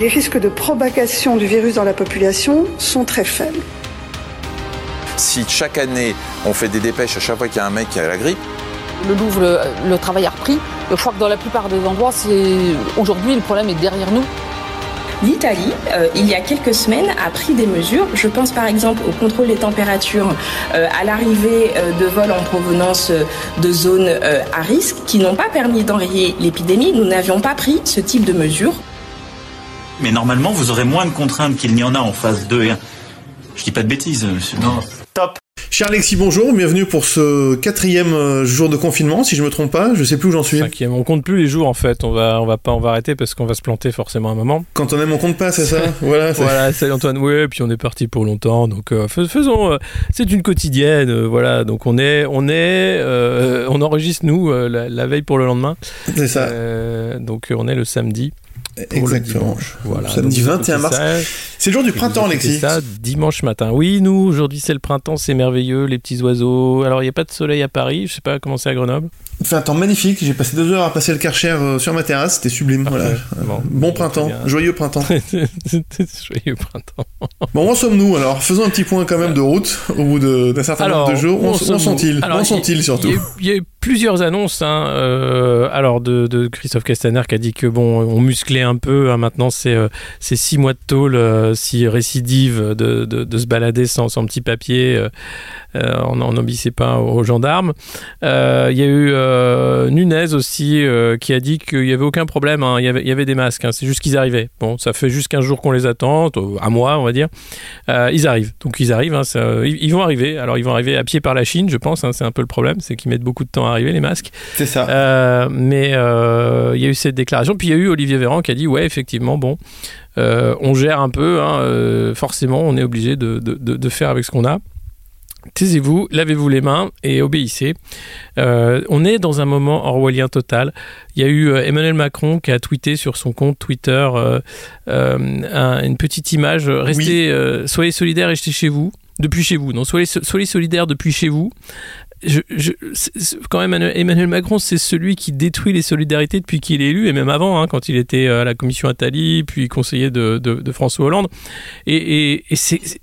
Les risques de propagation du virus dans la population sont très faibles. Si chaque année on fait des dépêches à chaque fois qu'il y a un mec qui a la grippe, le Louvre, le, travail a repris. Je crois que dans la plupart des endroits, c'est aujourd'hui le problème est derrière nous. L'Italie, euh, il y a quelques semaines, a pris des mesures. Je pense par exemple au contrôle des températures euh, à l'arrivée euh, de vols en provenance de zones à risque qui n'ont pas permis d'enrayer l'épidémie. Nous n'avions pas pris ce type de mesures. Mais normalement, vous aurez moins de contraintes qu'il n'y en a en phase 2 et 1. Je dis pas de bêtises, monsieur. Non. Top. Cher Alexis, bonjour, bienvenue pour ce quatrième euh, jour de confinement, si je me trompe pas, je sais plus où j'en suis. Cinquième, on compte plus les jours en fait, on va, on va pas, on va arrêter parce qu'on va se planter forcément un moment. Quand on aime, on compte pas, c'est ça Voilà. Voilà, salut Antoine, oui, puis on est parti pour longtemps, donc euh, faisons, euh, c'est une quotidienne, voilà, donc on est, on est, on enregistre nous la, la, veille pour le lendemain. C'est ça. donc on est le samedi. Exactement. Voilà. Samedi 21 mars. C'est le jour du printemps, Alexis. C'est ça, dimanche matin. Oui, nous, aujourd'hui, c'est le printemps, c'est merveilleux, les petits oiseaux. Alors, il n'y a pas de soleil à Paris, je sais pas comment c'est à Grenoble. Il fait un temps magnifique, j'ai passé deux heures à passer le Karcher euh, sur ma terrasse, c'était sublime. Voilà. Bon, printemps, joyeux printemps. joyeux printemps. bon, où en sommes-nous alors? Faisons un petit point quand même de route au bout d'un certain nombre de jours. Où, sont-ils? Où sont-ils surtout? Il y, a eu plusieurs annonces. Hein, euh, alors, de, Christophe Castaner qui a dit que bon, on musclait un peu. Hein, maintenant, c'est euh, six mois de tôle, si récidive de, de, se balader sans, sans petit papier. on n'obéissait pas aux gendarmes. Il y a eu euh, Nunez aussi euh, qui a dit qu'il n'y avait aucun problème, hein. il, y avait, il, y avait, des masques, hein. c'est juste qu'ils arrivaient. Bon, ça fait juste 15 jours qu'on les attend, à mois on va dire. Euh, ils arrivent, donc ils arrivent, hein, ils, vont arriver. Alors ils vont arriver à pied par la Chine, je pense, c'est un peu le problème, c'est qu'ils mettent beaucoup de temps à arriver les masques. C'est ça. mais il y a eu cette déclaration, puis il y a eu Olivier Véran qui a dit ouais effectivement bon. on gère un peu, forcément, on est obligé de, de, de faire avec ce qu'on a. Taisez-vous, lavez-vous les mains et obéissez. Euh, on est dans un moment orwellien total. Il y a eu euh, Emmanuel Macron qui a tweeté sur son compte Twitter euh, une petite image. Restez, soyez solidaires et restez chez vous depuis chez vous. Non, soyez, soyez solidaires depuis chez vous je, quand même, Emmanuel Macron, c'est celui qui détruit les solidarités depuis qu'il est élu, et même avant, hein, quand il était à la commission Attali, puis conseiller de, de, François Hollande. Et, et,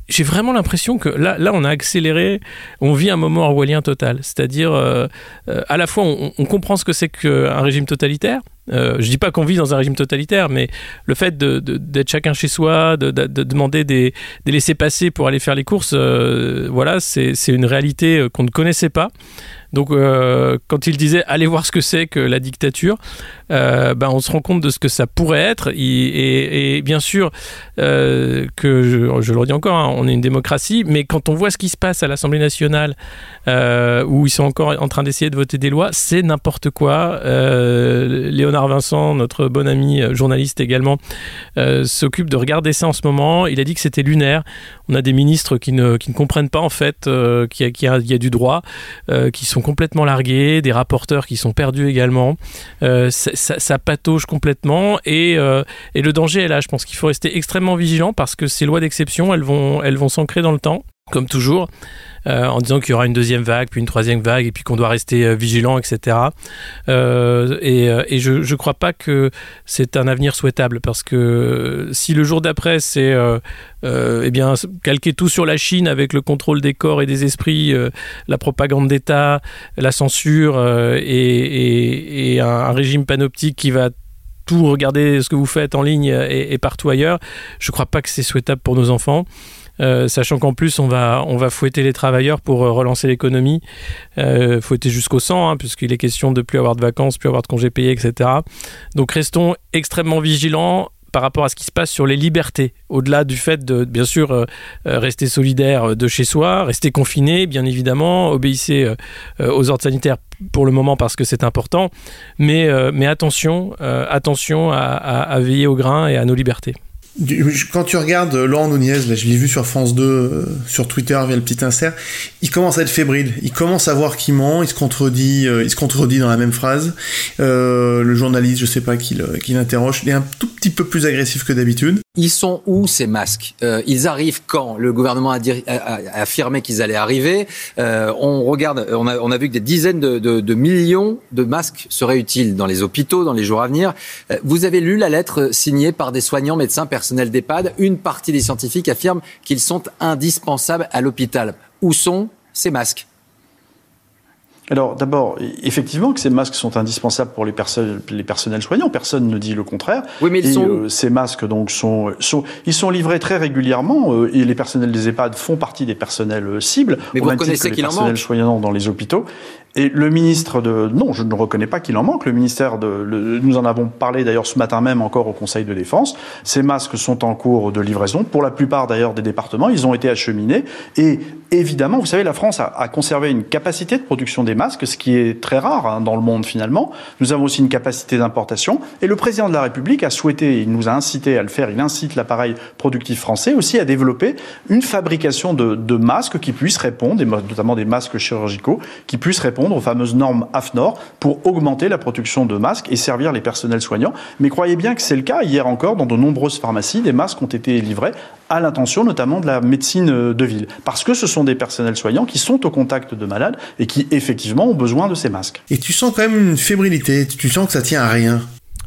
j'ai vraiment l'impression que là, là, on a accéléré, on vit un moment orwellien total. C'est-à-dire, euh, euh, à la fois, on, on comprend ce que c'est qu'un régime totalitaire, euh, je dis pas qu'on vit dans un régime totalitaire, mais le fait d'être chacun chez soi, de, demander des, des laissés-passer pour aller faire les courses, euh, voilà, c'est une réalité euh, qu'on ne connaissait pas. Donc, euh, quand il disait allez voir ce que c'est que la dictature, euh, ben, on se rend compte de ce que ça pourrait être. Et, bien sûr, euh, que je, le redis encore, hein, on est une démocratie, mais quand on voit ce qui se passe à l'Assemblée nationale, où ils sont encore en train d'essayer de voter des lois, c'est n'importe quoi. Léonard Vincent, notre bon ami journaliste également, s'occupe de regarder ça en ce moment. Il a dit que c'était lunaire. On a des ministres qui ne, qui ne comprennent pas en fait qu'il y, y, a du droit, qui sont complètement largués, des rapporteurs qui sont perdus également. Euh, ça, ça, patauge complètement et, euh, et, le danger est là. Je pense qu'il faut rester extrêmement vigilant parce que ces lois d'exception, elles vont, elles vont s'ancrer dans le temps, comme toujours. Euh, en disant qu'il y aura une deuxième vague, puis une troisième vague, et puis qu'on doit rester euh, vigilant, etc. Euh, et, je ne crois pas que c'est un avenir souhaitable, parce que si le jour d'après, c'est eh bien calquer tout sur la Chine avec le contrôle des corps et des esprits, la propagande d'État, la censure et, un, régime panoptique qui va tout regarder ce que vous faites en ligne et partout ailleurs, je ne crois pas que c'est souhaitable pour nos enfants. Euh, sachant qu'en plus on va, fouetter les travailleurs pour euh, relancer l'économie, euh, fouetter jusqu'au sang, hein, puisqu'il est question de plus avoir de vacances, plus avoir de congés payés, etc. Donc restons extrêmement vigilants par rapport à ce qui se passe sur les libertés, au-delà du fait de, bien sûr, rester solidaire de chez soi, rester confiné, bien évidemment, obéissez aux ordres sanitaires pour le moment parce que c'est important, mais, mais attention, attention à veiller au grain et à nos libertés. Quand tu regardes euh, Laurent Nunez, là, je l'ai vu sur France 2, euh, sur Twitter via le petit insert, il commence à être fébrile. Il commence à voir qu'il ment, il se contredit, euh, il se contredit dans la même phrase. le journaliste, je sais pas qui l'interroge, il est un tout petit peu plus agressif que d'habitude. Ils sont où ces masques? Euh, Ils arrivent quand? Le gouvernement a, affirmé qu'ils allaient arriver. Euh, on regarde, on a, vu que des dizaines de, millions de masques seraient utiles dans les hôpitaux dans les jours à venir. Euh, vous avez lu la lettre signée par des soignants, médecins, personnels d'EHPAD. Une partie des scientifiques affirme qu'ils sont indispensables à l'hôpital. Où sont ces masques? Alors d'abord, effectivement que ces masques sont indispensables pour les, les personnels soignants, personne ne dit le contraire. Oui, mais ils sont... Euh, ces masques donc sont, sont, ils sont livrés très régulièrement euh, et les personnels des EHPAD font partie des personnels euh, cibles. Mais vous reconnaissez qu'il en manque soignants dans les hôpitaux. Et le ministre de... Non, je ne reconnais pas qu'il en manque. Le ministère de... Nous en avons parlé d'ailleurs ce matin même encore au Conseil de défense. Ces masques sont en cours de livraison. Pour la plupart d'ailleurs des départements, ils ont été acheminés. Et évidemment, vous savez, la France a, conservé une capacité de production des masques, ce qui est très rare hein, dans le monde finalement. Nous avons aussi une capacité d'importation. Et le président de la République a souhaité, il nous a incité à le faire, il incite l'appareil productif français aussi à développer une fabrication de, masques qui puissent répondre, notamment des masques chirurgicaux, qui puissent répondre aux fameuses normes AFNOR pour augmenter la production de masques et servir les personnels soignants. Mais croyez bien que c'est le cas. Hier encore, dans de nombreuses pharmacies, des masques ont été livrés à l'intention notamment de la médecine de ville. Parce que ce sont des personnels soignants qui sont au contact de malades et qui effectivement ont besoin de ces masques. Et tu sens quand même une fébrilité, tu sens que ça tient à rien.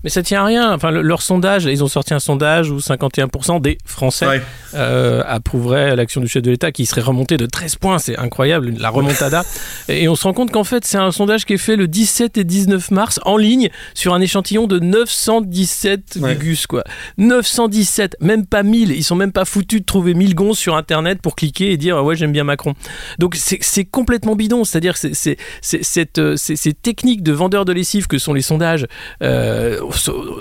Mais ça tient à rien. Enfin, leur sondage, ils ont sorti un sondage où 51% des Français euh, approuveraient l'action du chef de l'État qui serait remonté de 13 points. C'est incroyable, la remontada. et on se rend compte qu'en fait, c'est un sondage qui est fait le 17 et 19 mars en ligne sur un échantillon de 917 Gugus, quoi. 917, même pas 1000. Ils sont même pas foutus de trouver 1000 gonzes sur Internet pour cliquer et dire ouais, j'aime bien Macron. Donc c'est complètement bidon. C'est-à-dire c'est cette, euh, ces techniques de vendeurs de lessive que sont les sondages. Euh,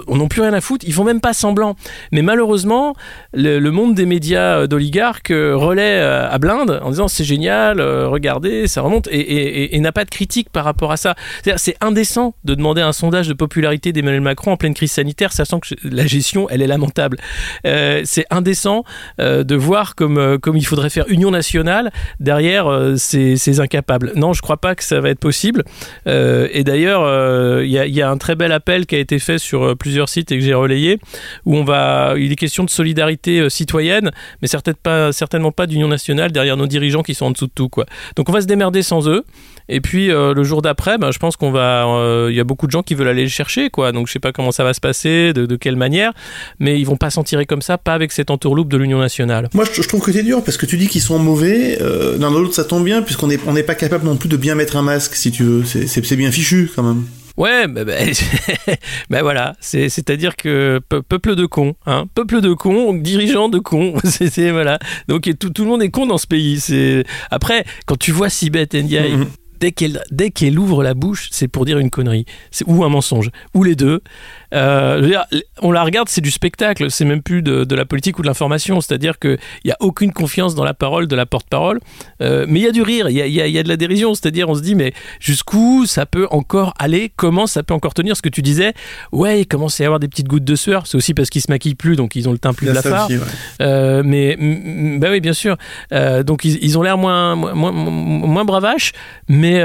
on n'ont plus rien à foutre, ils font même pas semblant. Mais malheureusement, le, monde des médias d'oligarques euh, relaie euh, à blinde en disant c'est génial, euh, regardez, ça remonte, et, n'a pas de critique par rapport à ça. C'est indécent de demander un sondage de popularité d'Emmanuel Macron en pleine crise sanitaire, sachant que la gestion, elle est lamentable. c'est indécent de voir comme, comme il faudrait faire union nationale derrière ces, incapables. Non, je crois pas que ça va être possible. et d'ailleurs, il y, a un très bel appel qui a été fait sur euh, plusieurs sites et que j'ai relayé, où on va, il est question de solidarité euh, citoyenne, mais certainement pas, d'union nationale derrière nos dirigeants qui sont en dessous de tout. Quoi. Donc on va se démerder sans eux. Et puis euh, le jour d'après, ben, je pense qu'on va, il y a beaucoup de gens qui veulent aller le chercher, quoi. Donc je sais pas comment ça va se passer, de, quelle manière, mais ils vont pas s'en tirer comme ça, pas avec cette entourloupe de l'Union nationale. Moi, je, trouve que c'est dur parce que tu dis qu'ils sont mauvais. D'un autre, ça tombe bien puisqu'on n'est on n'est pas capable non plus de bien mettre un masque, si tu veux. C'est bien fichu quand même. Ouais, ben bah, bah, voilà, c'est-à-dire que peuple de cons, hein, peuple de cons, dirigeant de cons, c'est voilà. Donc tout, tout, le monde est con dans ce pays. C'est après quand tu vois Sibeth Ndiaye. Mm-hmm. Dès qu'elle, dès qu'elle ouvre la bouche, c'est pour dire une connerie. C'est ou un mensonge, ou les deux. Euh, on la regarde, c'est du spectacle, c'est même plus de, la politique ou de l'information. C'est-à-dire qu'il n'y a aucune confiance dans la parole de la porte-parole. Euh, mais il y a du rire, il y a, de la dérision. C'est-à-dire, on se dit, mais jusqu'où ça peut encore aller? Comment ça peut encore tenir? Ce que tu disais, ouais, il commence à y avoir des petites gouttes de sueur. C'est aussi parce qu'ils se maquillent plus, donc ils ont le teint plus blafard. Euh, mais, bah oui, bien sûr. donc ils, ont l'air moins, moins, moins bravaches, mais,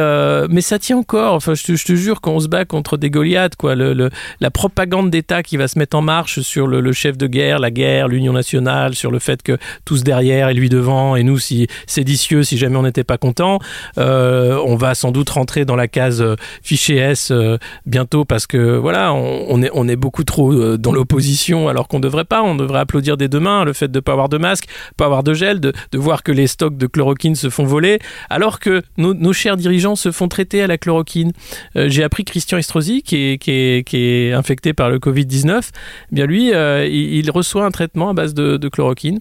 mais ça tient encore. Enfin, je te, je te jure, quand on se bat contre des Goliaths, quoi, le, la propre propagande d'État qui va se mettre en marche sur le, chef de guerre, la guerre, l'union nationale, sur le fait que tous derrière et lui devant, et nous, si séditieux, si jamais on n'était pas content, euh, on va sans doute rentrer dans la case euh, fichier S euh, bientôt parce que voilà, on, est, on est beaucoup trop dans l'opposition alors qu'on ne devrait pas. On devrait applaudir des deux mains le fait de ne pas avoir de masque, pas avoir de gel, de, voir que les stocks de chloroquine se font voler, alors que nos, chers dirigeants se font traiter à la chloroquine. J'ai appris Christian Estrosi, qui est, qui est infecté par le Covid-19, eh bien lui, euh, il, reçoit un traitement à base de, chloroquine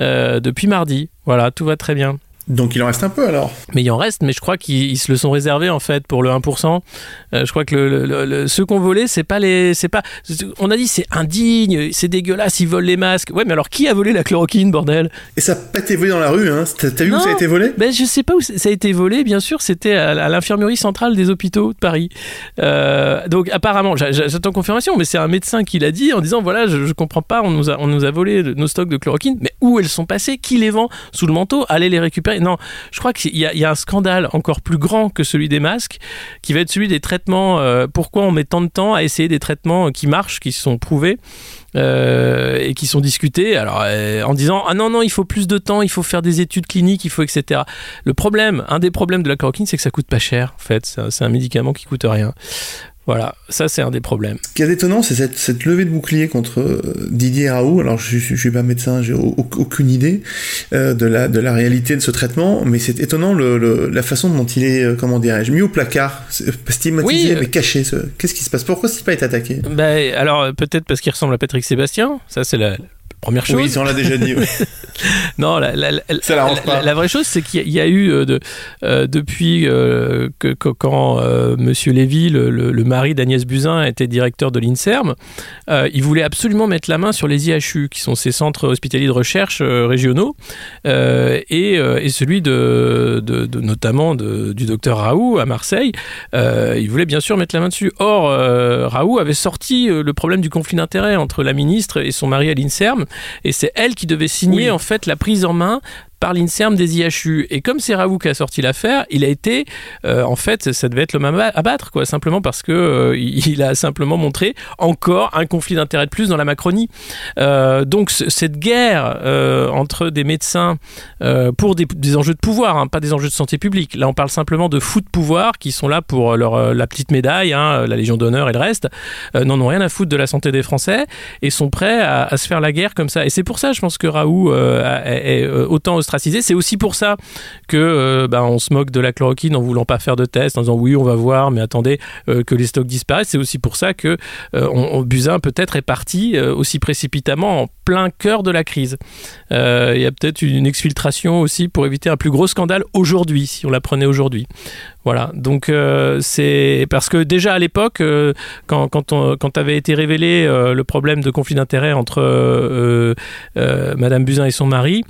euh, depuis mardi. Voilà, tout va très bien. Donc il en reste un peu alors. Mais il en reste, mais je crois qu'ils se le sont réservés en fait pour le 1%. Euh, je crois que le, ceux qu'on volé, c'est pas les, c'est pas. On a dit c'est indigne, c'est dégueulasse, ils volent les masques. Ouais, mais alors qui a volé la chloroquine, bordel? Et ça n'a pas été volé dans la rue, hein T'as vu où ça a été volé? Ben je sais pas où ça a été volé. Bien sûr, c'était à, l'infirmerie centrale des hôpitaux de Paris. Euh, donc apparemment, j'attends confirmation, mais c'est un médecin qui l'a dit en disant voilà, je, je, comprends pas, on nous a, on nous a volé nos stocks de chloroquine, mais où elles sont passées? Qui les vend? Sous le manteau? Allez les récupérer Non, je crois qu'il y, a- un scandale encore plus grand que celui des masques, qui va être celui des traitements. euh, pourquoi on met tant de temps à essayer des traitements qui marchent, qui sont prouvés euh, et qui sont discutés alors euh, en disant ah non non il faut plus de temps il faut faire des études cliniques il faut etc le problème un des problèmes de la chloroquine c'est que ça coûte pas cher en fait C'est un- un médicament qui coûte rien voilà ça c'est un des problèmes Ce qui est étonnant, c'est cette, cette levée de bouclier contre euh, Didier Raoult. Alors, je, je, je suis pas médecin, j'ai au- au- aucune idée euh, de, la, de la réalité de ce traitement, mais c'est étonnant le, le- la façon dont il est, euh, comment dirais-je, mis au placard, stigmatisé, Oui, mais caché. ce- Qu'est-ce qui se passe? Pourquoi s'il pas été attaqué? Ben, alors peut-être parce qu'il ressemble à Patrick Sébastien ça c'est la première chose Oui, ça, on l'a déjà dit. oui. non, la, la- la- Ça pas. la vraie chose, c'est qu'il y a- eu euh, de, euh, depuis euh, que, quand Monsieur Lévy, le, le- le mari d'Agnès Buzyn, était directeur de l'Inserm, il voulait absolument mettre la main sur les IHU, qui sont ces centres hospitaliers de recherche régionaux, et, et celui de, de- de- notamment du docteur Raoult à Marseille. Il voulait bien sûr mettre la main dessus. Or, Raoult avait sorti le problème du conflit d'intérêts entre la ministre et son mari à l'Inserm, et c'est elle qui devait signer Oui. en fait la prise en main par l'INSERM des IHU. Et comme c'est Raoult qui a sorti l'affaire, il a été, euh, en fait, ça devait être l'homme à ba- à battre, quoi, simplement parce que euh, il a simplement montré encore un conflit d'intérêt de plus dans la Macronie. Euh, donc ce- cette guerre entre des médecins pour des, enjeux de pouvoir, hein, pas des enjeux de santé publique. Là, on parle simplement de fous de pouvoir qui sont là pour leur, la petite médaille, hein, la Légion d'honneur et le reste, n'en ont rien à foutre de la santé des Français et sont prêts à, se faire la guerre comme ça. Et c'est pour ça, je pense que Raoult est, est, autant C'est aussi pour ça que euh, ben, on se moque de la chloroquine en voulant pas faire de tests, en disant oui, on va voir, mais attendez euh, que les stocks disparaissent. C'est aussi pour ça que euh, on, peut-être est parti aussi précipitamment en plein cœur de la crise. Euh, Il y a peut-être une exfiltration aussi pour éviter un plus gros scandale aujourd'hui, si on la prenait aujourd'hui. Voilà, donc euh, c'est parce que déjà à l'époque, euh, quand, quand, avait été révélé le problème de conflit d'intérêt entre Madame Buzyn et son mari,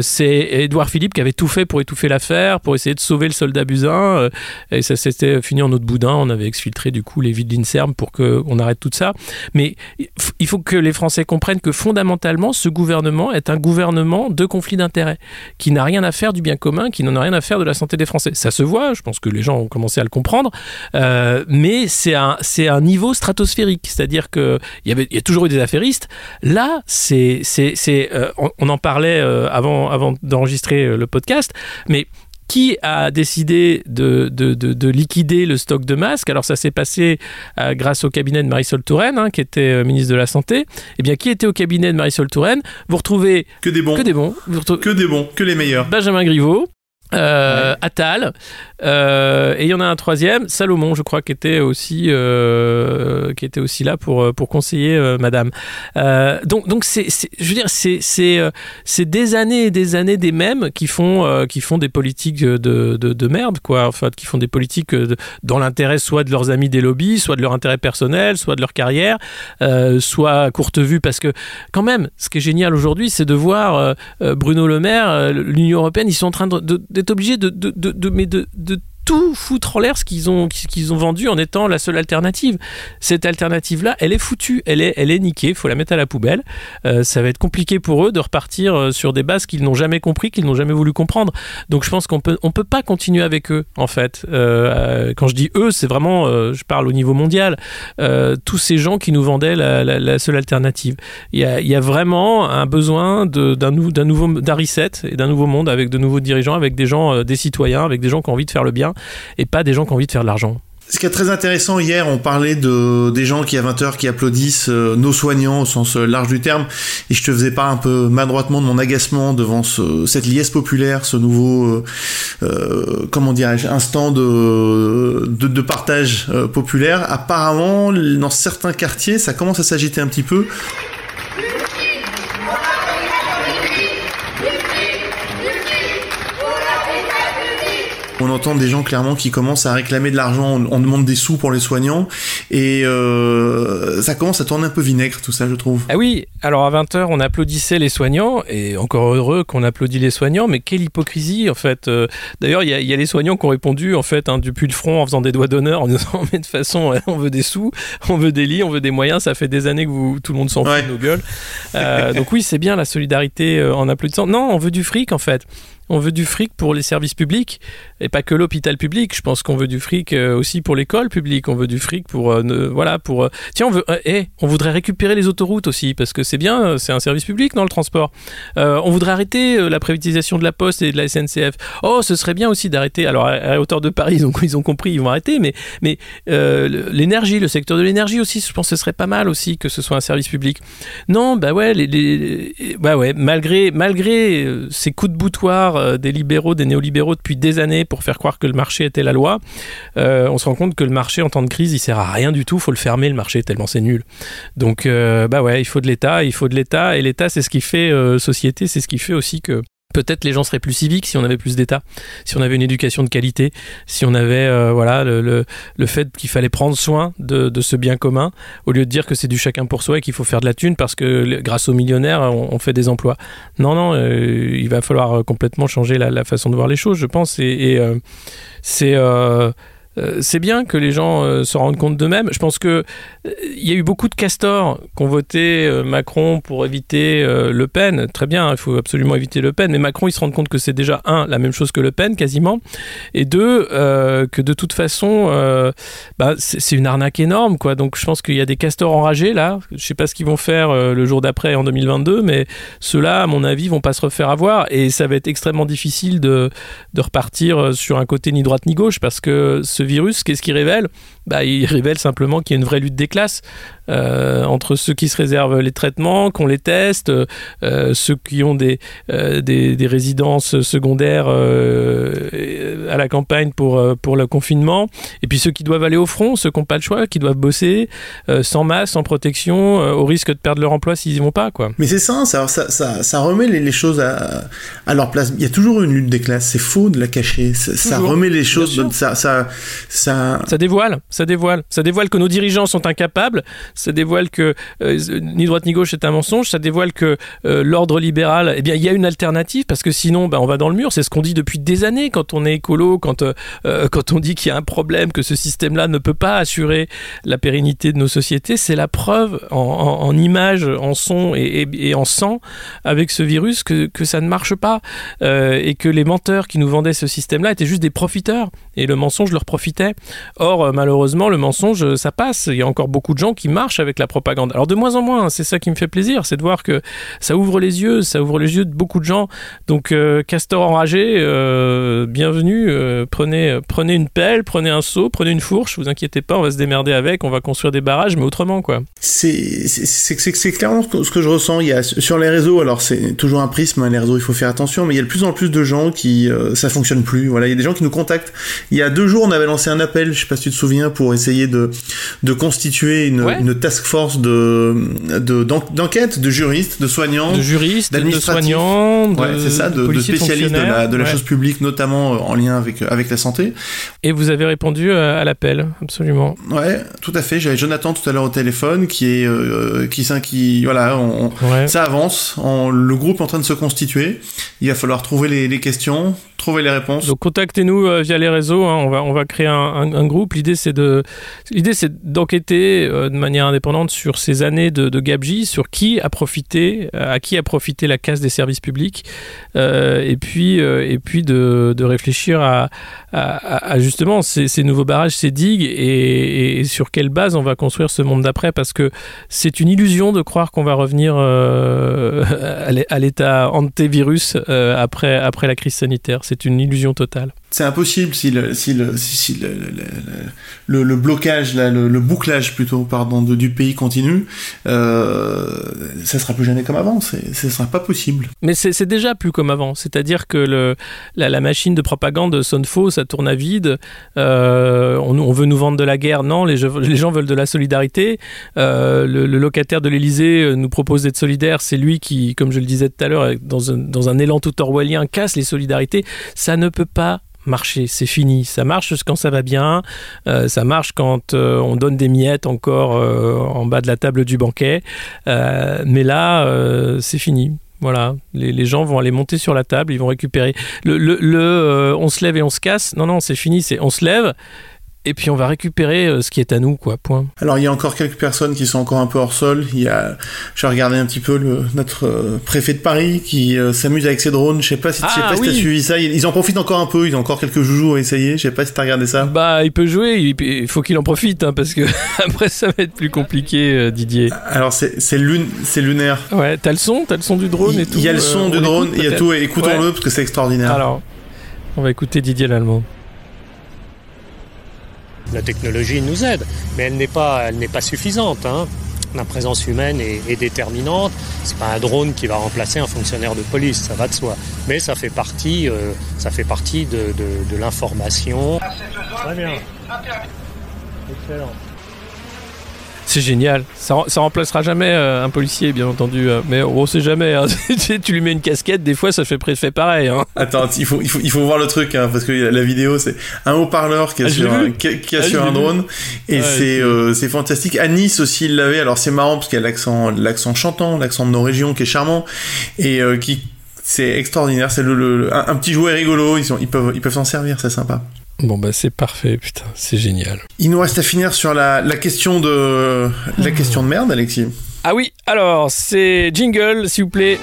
c'est Édouard Philippe qui avait tout fait pour étouffer l'affaire, pour essayer de sauver le soldat Buzyn, et ça s'était fini en de boudin. On avait exfiltré du coup les vides d'Inserm pour qu'on arrête tout ça. Mais il faut que les Français comprennent que fondamentalement, ce gouvernement est un gouvernement de conflit d'intérêts, qui n'a rien à faire du bien commun, qui n'en a rien à faire de la santé des Français. Ça se voit, je pense que les gens ont commencé à le comprendre, euh, mais c'est un, un niveau stratosphérique, c'est-à-dire qu'il y, avait- y a toujours eu des affairistes. Là, euh, on, on en parlait euh, avant, avant d'enregistrer le podcast, mais qui a décidé de, de, de- de liquider le stock de masques? Alors ça s'est passé euh, grâce au cabinet de Marisol Touraine, hein, qui était euh, ministre de la Santé. Eh bien, qui était au cabinet de Marisol Touraine? Vous retrouvez Que des bons. que des bons. Vous retrouvez Que des bons, que les meilleurs. Benjamin Griveaux. Euh, Attal. Euh, et il y en a un troisième Salomon je crois qui était aussi euh, qui était aussi là pour pour conseiller euh, Madame. Euh, donc donc c'est je veux dire c'est euh, des années et des années des mêmes qui font euh, qui font des politiques de, de, de merde quoi. Enfin qui font des politiques euh, de- dans l'intérêt soit de leurs amis des lobbies soit de leur intérêt personnel soit de leur carrière euh, soit à courte vue. Parce que quand même ce qui est génial aujourd'hui c'est de voir euh, euh, Bruno Le Maire euh, l'Union européenne ils sont en train de- de- d'être obligés de, de, de, de- mais de, de tout foutre en l'air ce qu'ils ont, ont vendu en étant la seule alternative. Cette alternative-là, elle est foutue, elle est, elle est niquée, faut la mettre à la poubelle. Euh, ça va être compliqué pour eux de repartir euh, sur des bases qu'ils n'ont jamais compris, qu'ils n'ont jamais voulu comprendre. Donc je pense qu'on peut, on peut pas continuer avec eux, en fait. Euh, quand je dis eux, c'est vraiment, je parle au niveau mondial, tous ces gens qui nous vendaient la, seule alternative. Il y a, il y a vraiment un besoin d'un nou- d'un nouveau, d'un reset et d'un nouveau monde avec de nouveaux dirigeants, avec des gens, des citoyens, avec des gens qui ont envie de faire le bien et pas des gens qui ont envie de faire de l'argent. Ce qui est très intéressant, hier, on parlait de des gens qui à 20h qui applaudissent euh, nos soignants au sens euh, large du terme, et je te faisais pas un peu maladroitement de mon agacement devant ce, cette liesse populaire, ce nouveau, euh, comment dirais-je, instant de, partage populaire. Apparemment, dans certains quartiers, ça commence à s'agiter un petit peu. On entend des gens clairement qui commencent à réclamer de l'argent, on, on demande des sous pour les soignants, et euh, ça commence à tourner un peu vinaigre tout ça, je trouve. Ah oui, alors à 20h, on applaudissait les soignants, et encore heureux qu'on applaudit les soignants, mais quelle hypocrisie en fait. Euh, D'ailleurs, il y, a- il y a les soignants qui ont répondu en fait hein, depuis le front en faisant des doigts d'honneur, en disant mais de toute façon, ouais, on veut des sous, on veut des lits, on veut des moyens, ça fait des années que vous, tout le monde s'en fout Ouais. de nos gueules. Euh, donc oui, c'est bien la solidarité euh, en applaudissant. Non, on veut du fric en fait. On veut du fric pour les services publics et pas que l'hôpital public. Je pense qu'on veut du fric euh, aussi pour l'école publique. On veut du fric pour euh, voilà pour euh, tiens on veut eh, on voudrait récupérer les autoroutes aussi parce que c'est bien c'est un service public dans le transport. on voudrait arrêter la privatisation de la Poste et de la SNCF. Oh ce serait bien aussi d'arrêter. Alors à, hauteur de Paris ils ont, compris ils vont arrêter mais mais l'énergie le secteur de l'énergie aussi je pense que ce serait pas mal aussi que ce soit un service public. Non bah ouais bah ouais malgré malgré ces coups de boutoir des libéraux des néolibéraux depuis des années pour faire croire que le marché était la loi, euh, on se rend compte que le marché en temps de crise, il sert à rien du tout. Faut le fermer le marché tellement c'est nul. Donc euh, bah ouais, il faut de l'État, il faut de l'État et l'État c'est ce qui fait euh, société, c'est ce qui fait aussi que Peut-être les gens seraient plus civiques si on avait plus d'État, si on avait une éducation de qualité, si on avait voilà le, le, fait qu'il fallait prendre soin de, de, ce bien commun, au lieu de dire que c'est du chacun pour soi et qu'il faut faire de la thune parce que grâce aux millionnaires, on, fait des emplois. Non, non, il va falloir complètement changer la, façon de voir les choses, je pense. Et c'est euh, c'est bien que les gens euh, se rendent compte d'eux-mêmes. Je pense que il euh, y a eu beaucoup de castors qui ont voté Macron pour éviter Le Pen. Très bien, il faut absolument éviter Le Pen. Mais Macron, il se rend compte que c'est déjà un la même chose que Le Pen quasiment, et deux que de toute façon, bah, c'est une arnaque énorme, quoi. Donc je pense qu'il y a des castors enragés là. Je sais pas ce qu'ils vont faire le jour d'après en 2022, mais ceux-là, à mon avis, vont pas se refaire avoir, et ça va être extrêmement difficile de, de repartir sur un côté ni droite ni gauche parce que ce virus, qu'est-ce qu'il révèle? Bah, Il révèle simplement qu'il y a une vraie lutte des classes. Euh, entre ceux qui se réservent les traitements, qu'on les teste, euh, ceux qui ont des, euh, des, des, résidences secondaires à la campagne pour, pour le confinement, et puis ceux qui doivent aller au front, ceux qui n'ont pas le choix, qui doivent bosser sans masque, sans protection, au risque de perdre leur emploi s'ils n'y vont pas. Quoi. Mais c'est ça, ça, ça, ça, remet les, choses à, à, leur place. Il y a toujours une lutte des classes, c'est faux de la cacher, ça, remet les choses, ça, ça, ça... ça dévoile, ça dévoile, ça dévoile que nos dirigeants sont incapables, ça dévoile que euh, ni droite ni gauche est un mensonge, ça dévoile que euh, l'ordre libéral, eh bien, il y a une alternative parce que sinon, ben, on va dans le mur. C'est ce qu'on dit depuis des années quand on est écolo, quand, euh, quand on dit qu'il y a un problème, que ce système-là ne peut pas assurer la pérennité de nos sociétés. C'est la preuve en, en, images, en son et, et, en sang avec ce virus que, que ça ne marche pas et que les menteurs qui nous vendaient ce système-là étaient juste des profiteurs et le mensonge leur profitait. Or, malheureusement, le mensonge, ça passe. Il y a encore beaucoup de gens qui marchent avec la propagande. Alors de moins en moins, c'est ça qui me fait plaisir, c'est de voir que ça ouvre les yeux, ça ouvre les yeux de beaucoup de gens. Donc euh, Castor enragé, euh, bienvenue, euh, prenez, prenez une pelle, prenez un seau, prenez une fourche, vous inquiétez pas, on va se démerder avec, on va construire des barrages, mais autrement quoi. C'est clairement ce que je ressens. Il y a sur les réseaux, alors c'est toujours un prisme, hein, les réseaux il faut faire attention, mais il y a de plus en plus de gens qui ça fonctionne plus. Voilà, il y a des gens qui nous contactent. Il y a deux jours, on avait lancé un appel, je sais pas si tu te souviens, pour essayer de, de constituer une, une task force de d'enquête, de, juristes, de soignants, de juristes, de soignants, de, c'est ça, de, spécialistes de la, de la chose publique, notamment euh, en lien avec avec la santé. Et vous avez répondu euh, à l'appel, absolument. Ouais, tout à fait. J'avais Jonathan tout à l'heure au téléphone, qui est euh, qui qui voilà, on, ça avance. le groupe est en train de se constituer. Il va falloir trouver les, les questions, trouver les réponses. Donc contactez-nous via les réseaux. Hein. On va on va créer un, groupe. L'idée c'est de d'enquêter de manière indépendante sur ces années de, de sur qui a profité, euh, à qui a profité la casse des services publics, euh, et puis, euh, et puis de, de réfléchir à, à, justement ces, nouveaux barrages, ces digues, et, et, sur quelle base on va construire ce monde d'après, parce que c'est une illusion de croire qu'on va revenir euh, à l'état antivirus euh, après, après la crise sanitaire. C'est une illusion totale. C'est impossible si le, si le, si le, le, le, blocage, là, le, bouclage plutôt, pardon, de, du pays continue. Euh, ça sera plus jamais comme avant. Ce sera pas possible. Mais c'est déjà plus comme avant. C'est-à-dire que le, la, la, machine de propagande sonne faux, ça tourne à vide. Euh, on, on, veut nous vendre de la guerre. Non, les, les gens veulent de la solidarité. Euh, le, locataire de l'Elysée euh, nous propose d'être solidaire. C'est lui qui, comme je le disais tout à l'heure, dans un, dans un élan tout orwellien, casse les solidarités. Ça ne peut pas marcher, c'est fini. Ça marche quand ça va bien, euh, ça marche quand euh, on donne des miettes encore euh, en bas de la table du banquet, mais là, c'est fini. Voilà, les, gens vont aller monter sur la table, ils vont récupérer. Le, le, on se lève et on se casse, non, non, c'est fini, c'est on se lève et puis on va récupérer euh, ce qui est à nous, quoi. Point. Alors il y a encore quelques personnes qui sont encore un peu hors sol. Il y a, j'ai regardé un petit peu le, notre euh, préfet de Paris qui euh, s'amuse avec ses drones. Je sais pas si, je sais Ah, pas si oui. t'as suivi ça. Ils en profitent encore un peu. Ils ont encore quelques joujoux à essayer. Je sais pas si t'as regardé ça. Bah, il peut jouer, il faut qu'il en profite, hein, parce que après ça va être plus compliqué, euh, Didier. Alors c'est c'est lune, c'est lunaire. Ouais, t'as le son, t'as le son du drone et tout. il y a le son on du drone, il y a tout. Écoutons-le Ouais. parce que c'est extraordinaire. Alors, on va écouter Didier l'allemand. La technologie nous aide, mais elle n'est pas, elle n'est pas suffisante. hein. La présence humaine est, est déterminante. C'est pas un drone qui va remplacer un fonctionnaire de police, ça va de soi. Mais ça fait partie, euh, ça fait partie de, de- de l'information. Très bien. Excellent. C'est génial. Ça, rem- ça remplacera jamais euh, un policier, bien entendu. euh, mais on sait jamais. hein. Tu lui mets une casquette, des fois ça fait, fait pareil. Hein. Attends, il faut, il faut, il faut voir le truc, hein, parce que la, vidéo, c'est un haut-parleur qui est Ah, sur, un, qui, qui Ah, sur un drone, et Ouais, c'est, c'est- euh, c'est fantastique. À Nice aussi, il l'avait. Alors c'est marrant parce qu'il y a l'accent, chantant, l'accent de nos régions qui est charmant, et qui, c'est extraordinaire. C'est le, le- un, un petit jouet rigolo. Ils sont, ils peuvent, ils peuvent s'en servir. C'est sympa. Bon, bah c'est parfait, putain, c'est génial. Il nous reste à finir sur la, la question de, la question de merde, Alexis. Ah oui, alors, c'est jingle, s'il vous plaît.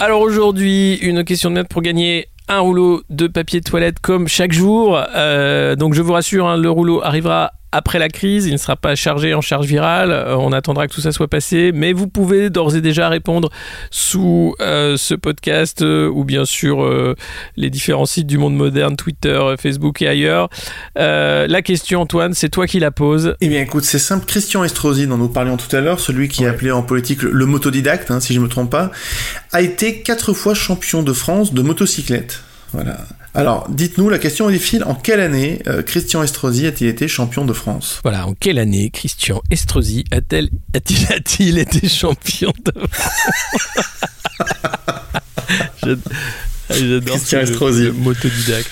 Alors aujourd'hui, une question de merde pour gagner un rouleau de papier de toilette comme chaque jour. Euh, donc je vous rassure, hein, le rouleau arrivera après la crise, il ne sera pas chargé en charge virale, Euh, on attendra que tout ça soit passé, mais vous pouvez d'ores et déjà répondre sous euh, ce podcast euh, ou bien euh, les différents sites du monde moderne, Twitter, Facebook et ailleurs. La question Antoine, c'est toi qui la poses. Eh bien, écoute, c'est simple. Christian Estrosi, dont nous parlions tout à l'heure, celui qui est appelé en politique le, le motodidacte, hein, si je me trompe pas, a été quatre fois champion de France de motocyclette. Voilà. Alors, dites-nous, la question est difficile. En quelle année euh, Christian Estrosi a-t-il été champion de France? Voilà, en quelle année Christian Estrosi a-t-il été champion de J'ad- ah, J'adore Christian ce- Estrosi. le motodidacte.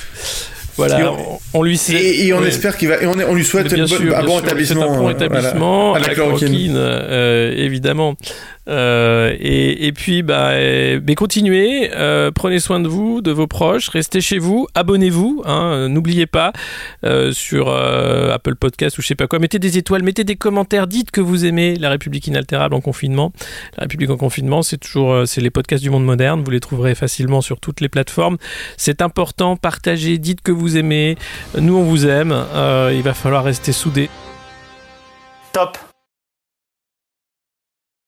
Voilà, Et on, on lui sait. Et, et on Ouais. espère qu'il va. Et on, est- on lui souhaite un bon sûr, établissement. un bon établissement voilà, à la chloroquine, euh, évidemment. Euh, et, puis, bah, euh, continuez, euh, prenez soin de vous, de vos proches, restez chez vous, abonnez-vous, hein, n'oubliez pas sur Apple Podcast ou je sais pas quoi, mettez des étoiles, mettez des commentaires, dites que vous aimez La République inaltérable en confinement. La République en confinement, c'est toujours, c'est les podcasts du monde moderne, vous les trouverez facilement sur toutes les plateformes. C'est important, partagez, dites que vous aimez. Nous, on vous aime. Il va falloir rester soudés. Top